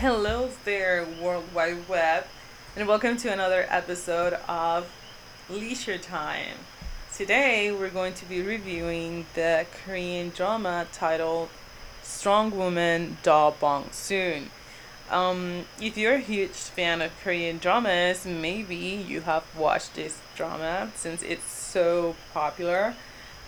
Hello there, World Wide Web, and welcome to another episode of Leisure Time. Today, we're going to be reviewing the Korean drama titled Strong Woman Do Bong Soon. Um, if you're a huge fan of Korean dramas, maybe you have watched this drama since it's so popular.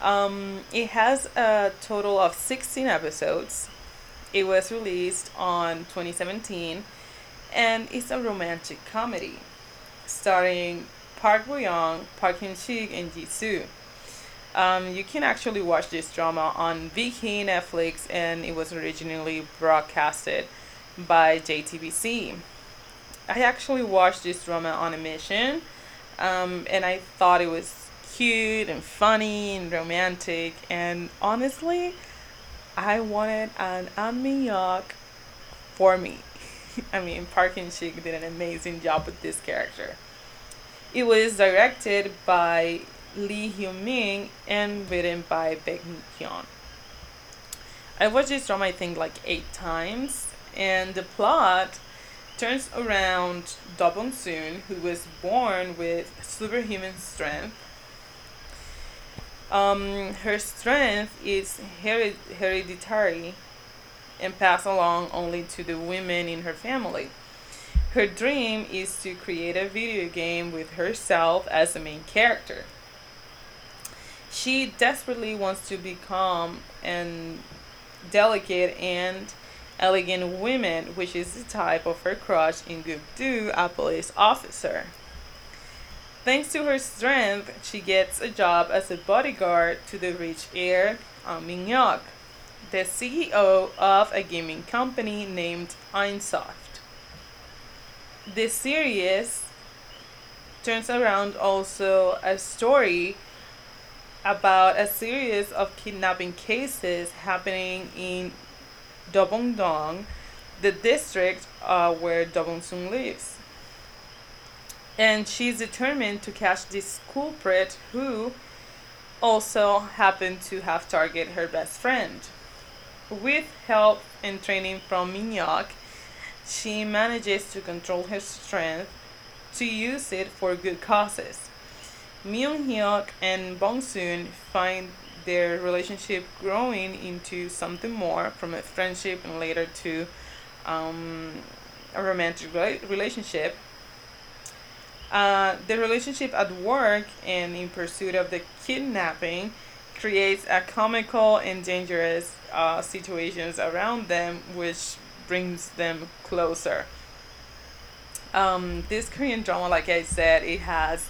Um, it has a total of 16 episodes it was released on 2017 and it's a romantic comedy starring Park Bo Young, Park Hyung Sik, and Ji Soo. Um, you can actually watch this drama on Viki Netflix, and it was originally broadcasted by JTBC. I actually watched this drama on a mission, um, and I thought it was cute and funny and romantic. And honestly, I wanted an Amiyok for me. I mean, Park Hyung Sik did an amazing job with this character. It was directed by Lee Hyung Min and written by Baek Hyun. I watched this drama I think like eight times, and the plot turns around Do Bong Soon, who was born with superhuman strength um, her strength is hered- hereditary and passed along only to the women in her family. Her dream is to create a video game with herself as the main character. She desperately wants to become an delicate and elegant woman, which is the type of her crush in Guk Do, a police officer. Thanks to her strength, she gets a job as a bodyguard to the rich heir, um, the CEO of a gaming company named Ainsoft. This series turns around also a story about a series of kidnapping cases happening in Dobongdong, the district uh, where Do Bong lives and she's determined to catch this culprit who also happened to have targeted her best friend. With help and training from Hyuk, she manages to control her strength to use it for good causes. Myung Hyuk and Bong Soon find their relationship growing into something more from a friendship and later to um, a romantic relationship uh, the relationship at work and in pursuit of the kidnapping creates a comical and dangerous uh, situations around them, which brings them closer. Um, this Korean drama, like I said, it has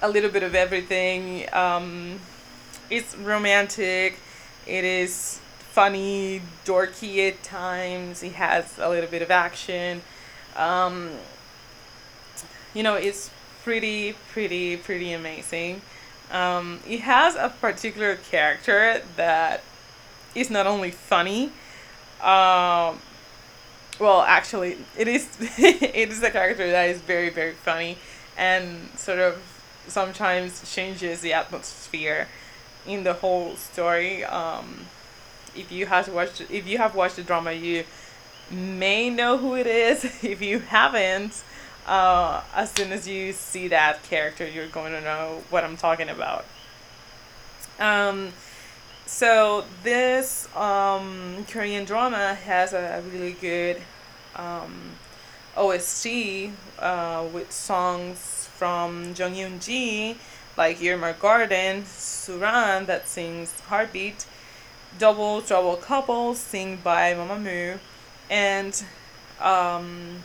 a little bit of everything. Um, it's romantic. It is funny, dorky at times. It has a little bit of action. Um, you know, it's pretty, pretty, pretty amazing. Um, it has a particular character that is not only funny, um, well, actually, it is it is a character that is very, very funny and sort of sometimes changes the atmosphere in the whole story. Um, if you have watched if you have watched the drama, you may know who it is. If you haven't, uh, as soon as you see that character, you're going to know what I'm talking about. Um, so this um, Korean drama has a, really good um, OST uh, with songs from Jung Yoon Ji, like My Garden, Suran that sings Heartbeat, Double Trouble Couple sing by Mamamoo, and um,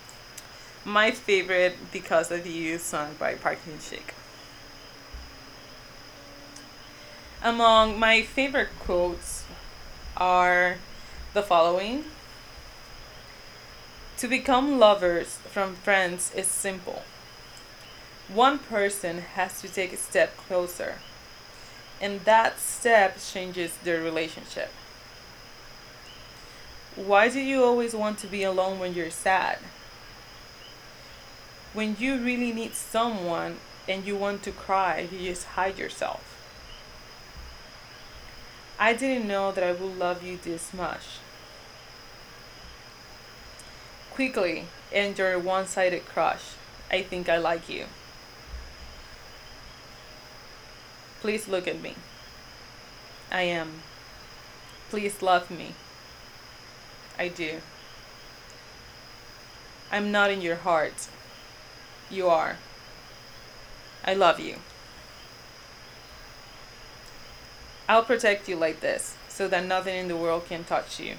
my favorite because of you sung by Park Hyung Sik. Among my favorite quotes are the following To become lovers from friends is simple. One person has to take a step closer, and that step changes their relationship. Why do you always want to be alone when you're sad? When you really need someone and you want to cry, you just hide yourself. I didn't know that I would love you this much. quickly end your one sided crush. I think I like you. Please look at me. I am. Please love me. I do. I'm not in your heart. You are. I love you. I'll protect you like this so that nothing in the world can touch you.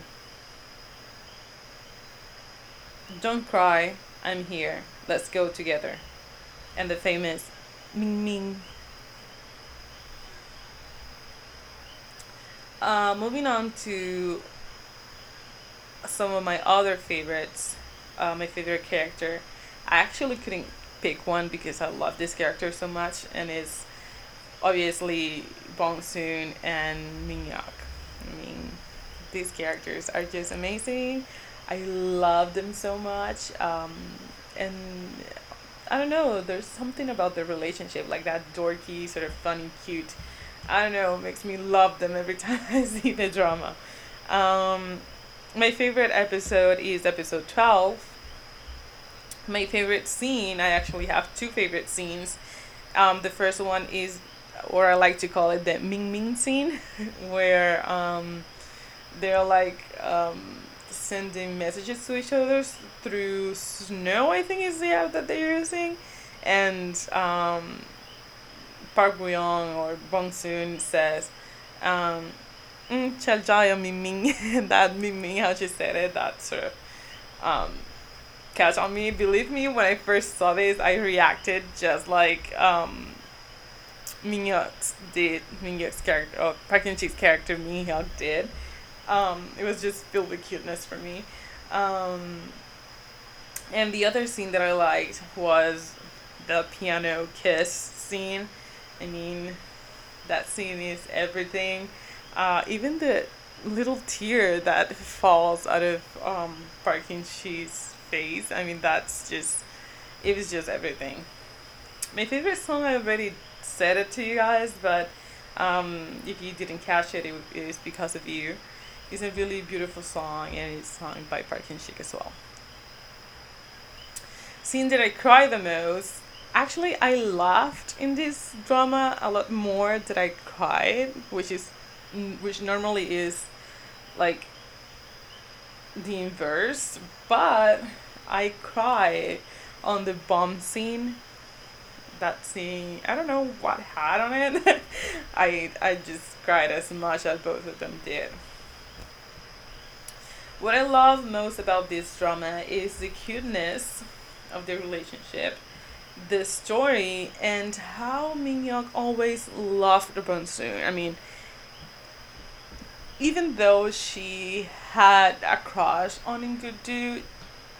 Don't cry. I'm here. Let's go together. And the famous Ming Ming. Uh, moving on to some of my other favorites. Uh, my favorite character. I actually couldn't pick one because I love this character so much, and it's obviously Bong Soon and Min. I mean, these characters are just amazing. I love them so much. Um, and I don't know, there's something about their relationship, like that dorky, sort of funny, cute. I don't know, makes me love them every time I see the drama. Um, my favorite episode is episode 12. My favorite scene, I actually have two favorite scenes. Um, the first one is, or I like to call it the Ming Ming scene, where um, they're like um, sending messages to each other through snow. I think is the app that they're using, and um, Park Young or Bong Soon says, um, mm, "Chal Ming Ming." that Ming Ming, how she said it, that sort of um, catch on me. Believe me, when I first saw this, I reacted just like um, Minhyuk did. Min Hyuk's character, or Park Hyung Sik's character, Min Hyuk did. Um, it was just filled with cuteness for me. Um, and the other scene that I liked was the piano kiss scene. I mean, that scene is everything. Uh, even the little tear that falls out of um, Park Sik's face. I mean, that's just, it was just everything. My favorite song, I already said it to you guys, but um, if you didn't catch it, it, is because of you. It's a really beautiful song and it's sung by Park Hyung Sik as well. Scene that I cry the most. Actually, I laughed in this drama a lot more than I cried, which is, which normally is, like, the inverse. But I cry on the bomb scene. That scene, I don't know what had on it. I I just cried as much as both of them did. What I love most about this drama is the cuteness of the relationship, the story, and how Min Hyuk always loved Soon. I mean, even though she had a crush on In Guk-doo,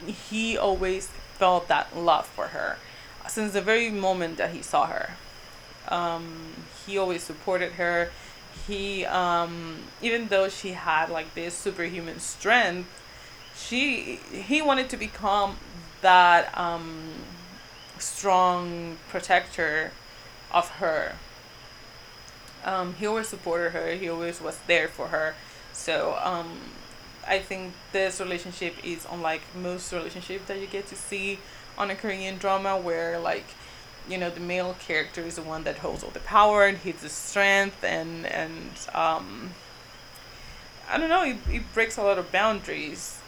he always felt that love for her since the very moment that he saw her. Um, he always supported her. He um even though she had like this superhuman strength she he wanted to become that um strong protector of her. Um he always supported her. He always was there for her. So um i think this relationship is unlike most relationships that you get to see on a korean drama where like you know the male character is the one that holds all the power and he's the strength and and um i don't know it, it breaks a lot of boundaries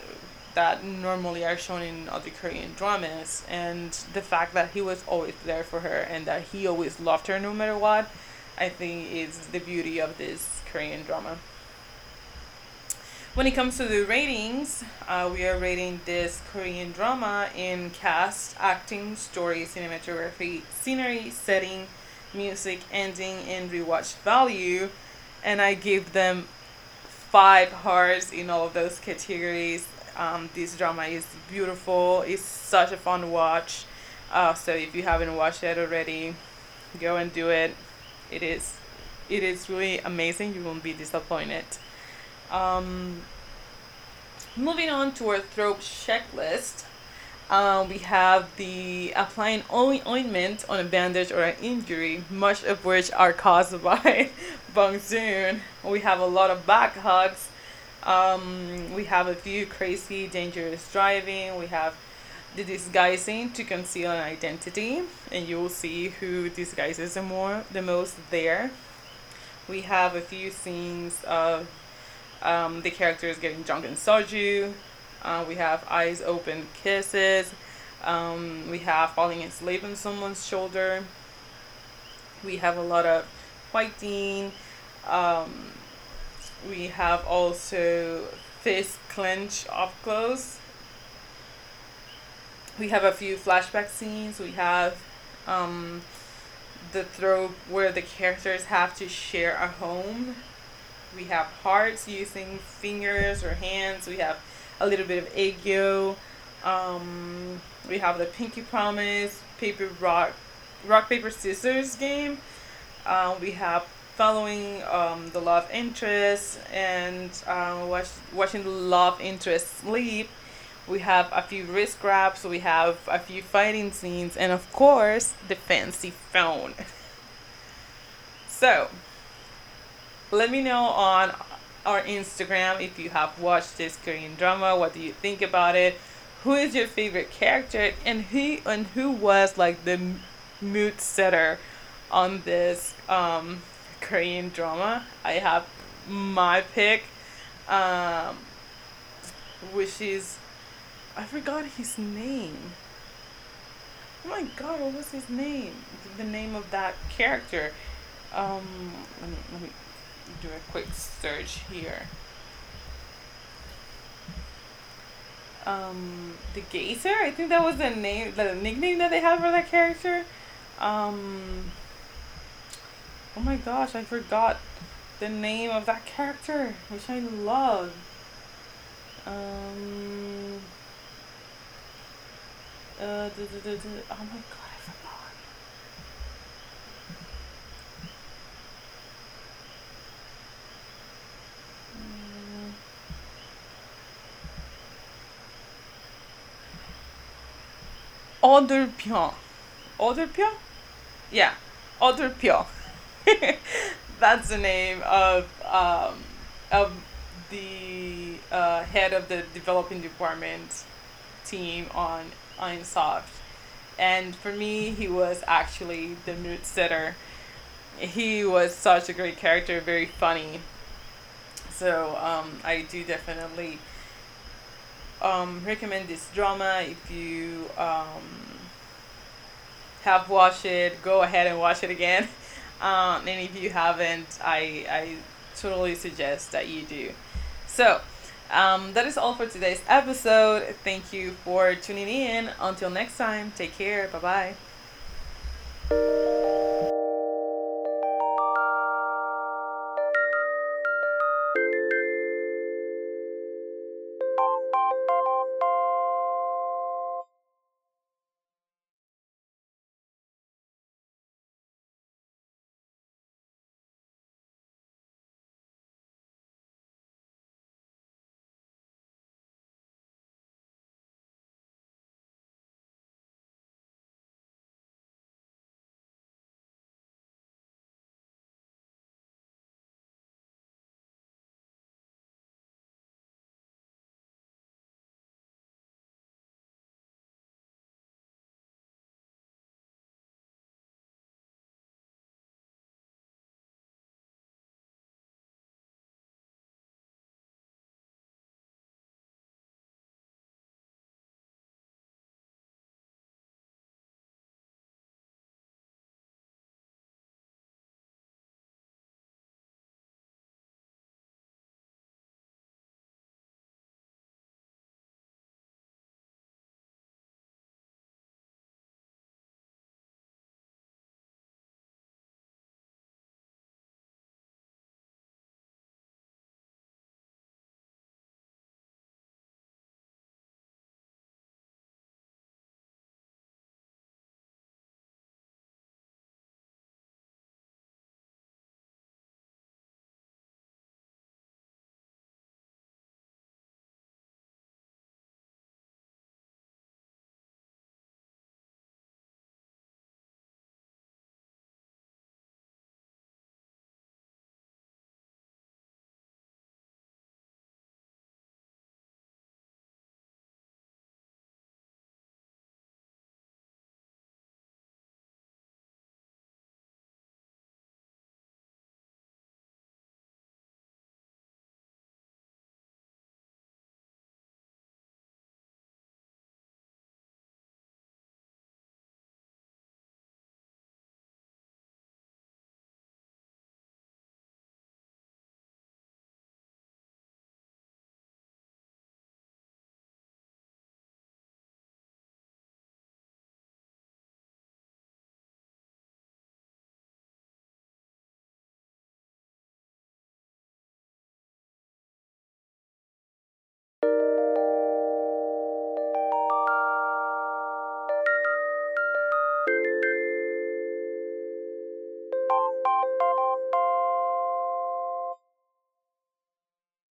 that normally are shown in other korean dramas. And the fact that he was always there for her and that he always loved her no matter what i think is the beauty of this korean drama when it comes to the ratings, uh, we are rating this Korean drama in cast, acting, story, cinematography, scenery, setting, music, ending, and rewatch value. And I give them five hearts in all of those categories. Um, this drama is beautiful. It's such a fun watch. Uh, so if you haven't watched it already, go and do it. It is, it is really amazing. You won't be disappointed. Um, moving on to our trope checklist, uh, we have the applying only ointment on a bandage or an injury, much of which are caused by Bong Soon. We have a lot of back hugs. Um, we have a few crazy, dangerous driving. We have the disguising to conceal an identity, and you will see who disguises the more the most there. We have a few scenes of um, the characters getting drunk in soju. Uh, we have eyes open kisses. Um, we have falling asleep on someone's shoulder. We have a lot of fighting. Um, we have also fist clench up close. We have a few flashback scenes. We have um, the throw where the characters have to share a home. We have hearts using fingers or hands. We have a little bit of aegyo. Um, we have the Pinky Promise, paper rock, rock paper scissors game. Uh, we have following um, the love interest and uh, watch, watching the love interest sleep. We have a few wrist grabs, we have a few fighting scenes, and of course, the fancy phone. so, let me know on our Instagram if you have watched this Korean drama. What do you think about it? Who is your favorite character, and who and who was like the mood setter on this um, Korean drama. I have my pick, um, which is I forgot his name. Oh my god, what was his name? The name of that character. Um, let me let me do a quick search here. Um, the Gazer. I think that was the name, the nickname that they had for that character. Um. Oh my gosh, I forgot the name of that character, which I love. Um. Uh, oh my god, I forgot. Mm. Odurpyon. Odurpyon? Yeah, Odurpyon. That's the name of um, of the uh, head of the developing department team on Ainsoft. And for me, he was actually the mood setter. He was such a great character, very funny. So um, I do definitely um, recommend this drama if you um, have watched it. Go ahead and watch it again. Um, and if you haven't, I, I totally suggest that you do. So, um, that is all for today's episode. Thank you for tuning in. Until next time, take care. Bye bye.